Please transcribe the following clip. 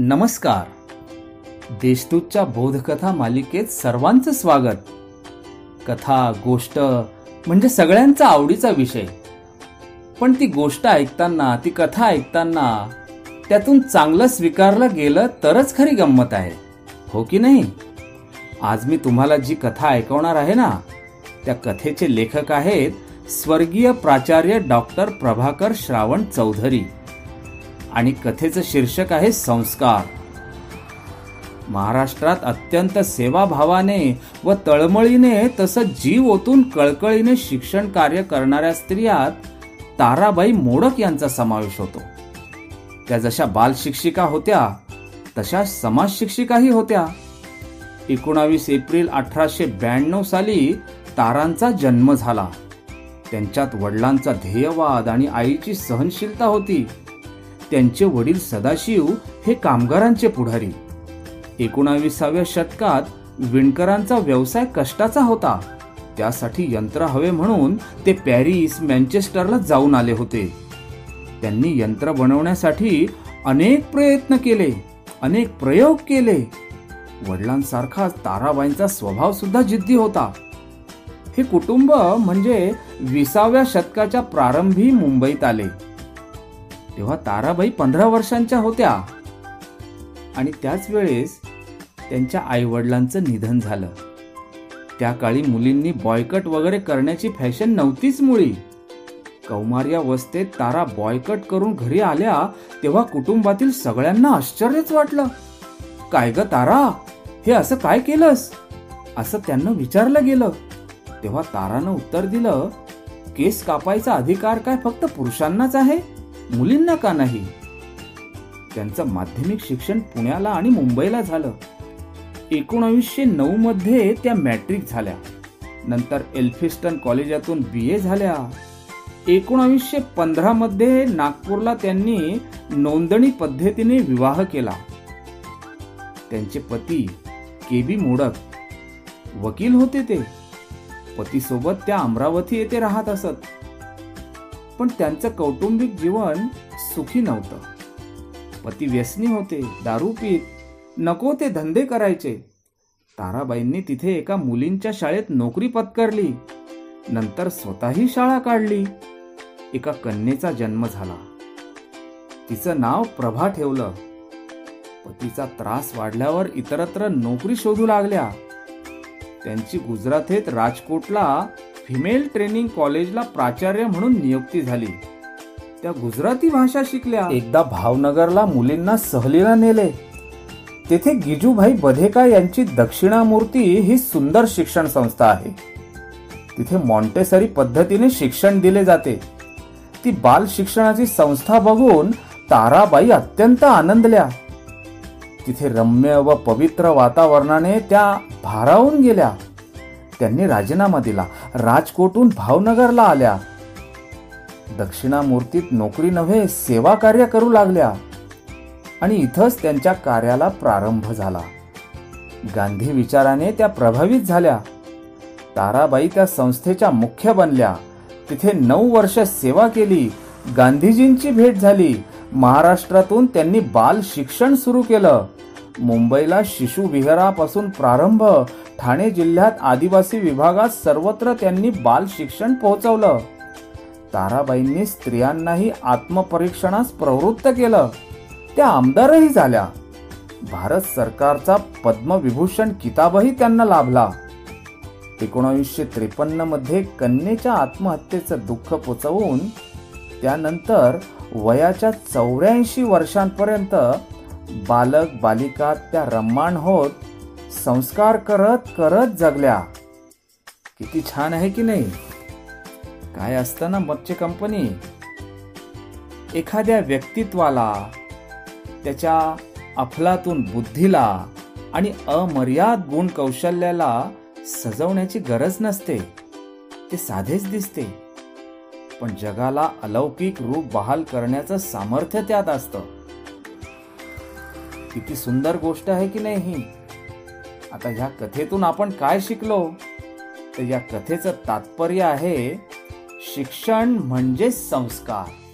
नमस्कार. देशदूतच्या बोधकथा मालिकेत सर्वांचं स्वागत. कथा गोष्ट म्हणजे सगळ्यांचा आवडीचा विषय. पण ती गोष्ट ऐकताना ती कथा ऐकताना त्यातून चांगलं स्वीकारलं गेलं तरच खरी गंमत आहे. हो की नाही? आज मी तुम्हाला जी कथा ऐकवणार आहे ना त्या कथेचे लेखक आहेत स्वर्गीय प्राचार्य डॉक्टर प्रभाकर श्रावण चौधरी. आणि कथेचं शीर्षक आहे संस्कार. महाराष्ट्रात अत्यंत सेवाभावाने व तळमळीने तसं जीव ओतून कळकळीने शिक्षण कार्य करणाऱ्या स्त्रियात ताराबाई मोडक यांचा समावेश होतो. त्या जशा बाल शिक्षिका होत्या तशा समाज शिक्षिकाही होत्या. एकोणावीस एप्रिल अठराशे ब्याण्णव साली तारांचा जन्म झाला. त्यांच्यात वडिलांचा ध्येयवाद आणि आईची सहनशीलता होती. त्यांचे वडील सदाशिव हे कामगारांचे पुढारी. एकोणावीसाव्या शतकात विणकरांचा व्यवसाय कष्टाचा होता. त्यासाठी यंत्र हवे म्हणून ते पॅरिस मँचेस्टरला जाऊन आले होते. त्यांनी यंत्र बनवण्यासाठी अनेक प्रयत्न केले अनेक प्रयोग केले. वडिलांसारखा ताराबाईंचा स्वभाव सुद्धा जिद्दी होता. हे कुटुंब म्हणजे विसाव्या शतकाच्या प्रारंभी मुंबईत आले. तेव्हा ताराबाई पंधरा वर्षांच्या होत्या. आणि त्याच वेळेस त्यांच्या आई वडिलांचं निधन झालं. त्या काळी मुलींनी बॉयकट वगैरे करण्याची फॅशन नव्हतीच मुळी. कौमार्यावस्थेत तारा बॉयकट करून घरी आल्या तेव्हा कुटुंबातील सगळ्यांना आश्चर्यच वाटलं. काय ग तारा हे असं काय केलंस? असं त्यांना विचारलं गेलं. तेव्हा तारानं उत्तर दिलं केस कापायचा अधिकार काय फक्त पुरुषांनाच आहे? मुलींना का नाही? त्यांचं माध्यमिक शिक्षण पुण्याला आणि मुंबईला झालं. एकोणावीसशे नऊ मध्ये त्या मॅट्रिक झाल्या. नंतर एल्फिस्टन कॉलेजातून बी ए झाल्या. एकोणावीसशे पंधरा मध्ये नागपूरला त्यांनी नोंदणी पद्धतीने विवाह केला. त्यांचे पती के बी मोडक. वकील होते ते. पतीसोबत त्या अमरावती येथे राहत असत. पण त्यांचं कौटुंबिक जीवन सुखी नव्हतं. पती व्यसनी होते दारू पीत. नको ते धंदे करायचे. ताराबाईंनी तिथे एका मुलींच्या शाळेत नोकरी पत्करली. नंतर स्वतःही शाळा काढली. एका कन्येचा जन्म झाला. तिचं नाव प्रभा ठेवलं. पतीचा त्रास वाढल्यावर इतरत्र नोकरी शोधू लागल्या. त्यांची गुजरातेत राजकोटला फिमेल ट्रेनिंग कॉलेजला प्राचार्य म्हणून नियुक्ती झाली. त्या गुजराती भाषा शिकल्या. एकदा भावनगरला मुलींना सहलीला नेले. तेथे गिजूभाई बधेका यांची दक्षिणामूर्ती ही सुंदर शिक्षण संस्था आहे. तिथे मॉन्टेसरी पद्धतीने शिक्षण दिले जाते. ती बाल शिक्षणाची संस्था बघून ताराबाई अत्यंत आनंदल्या. तिथे रम्य व पवित्र वातावरणाने त्या भारावून गेल्या. त्यांनी राजीनामा दिला. राजकोटून भावनगरला आल्या. दक्षिणामूर्तीत नोकरी नव्हे सेवा कार्य करू लागल्या. आणि इथंच त्यांच्या कार्याला प्रारंभ झाला. गांधी विचाराने त्या प्रभावित झाल्या. ताराबाई त्या संस्थेच्या मुख्य बनल्या. तिथे नऊ वर्ष सेवा केली. गांधीजींची भेट झाली. महाराष्ट्रातून त्यांनी बाल शिक्षण सुरू केलं. मुंबईला शिशुविहारापासून प्रारंभ. ठाणे जिल्ह्यात आदिवासी विभागात सर्वत्र त्यांनी बाल शिक्षण पोहोचवलं. ताराबाईंनी स्त्रियांनाही आत्मपरीक्षणास प्रवृत्त केलं. त्या आमदारही झाल्या. भारत सरकारचा पद्मविभूषण किताबही त्यांना लाभला. एकोणावीसशे त्रेपन्नमध्ये कन्येच्या आत्महत्येचं दुःख पोचवून त्यानंतर वयाच्या चौऱ्याऐंशी वर्षांपर्यंत बालक बालिका त्या रम्माण होत संस्कार करत करत जगल्या. किती छान आहे की नाही? काय असतं ना मच्छी कंपनी? एखाद्या व्यक्तित्वाला त्याच्या अफलातून बुद्धीला आणि अमर्याद गुण कौशल्याला सजवण्याची गरज नसते. ते साधेच दिसते. पण जगाला अलौकिक रूप बहाल करण्याचं सामर्थ्य त्यात असतं. किती सुंदर गोष्ट आहे की नाही ही? आता ह्या कथेतून आपण काय शिकलो? तर या कथेचं तात्पर्य आहे शिक्षण म्हणजे संस्कार.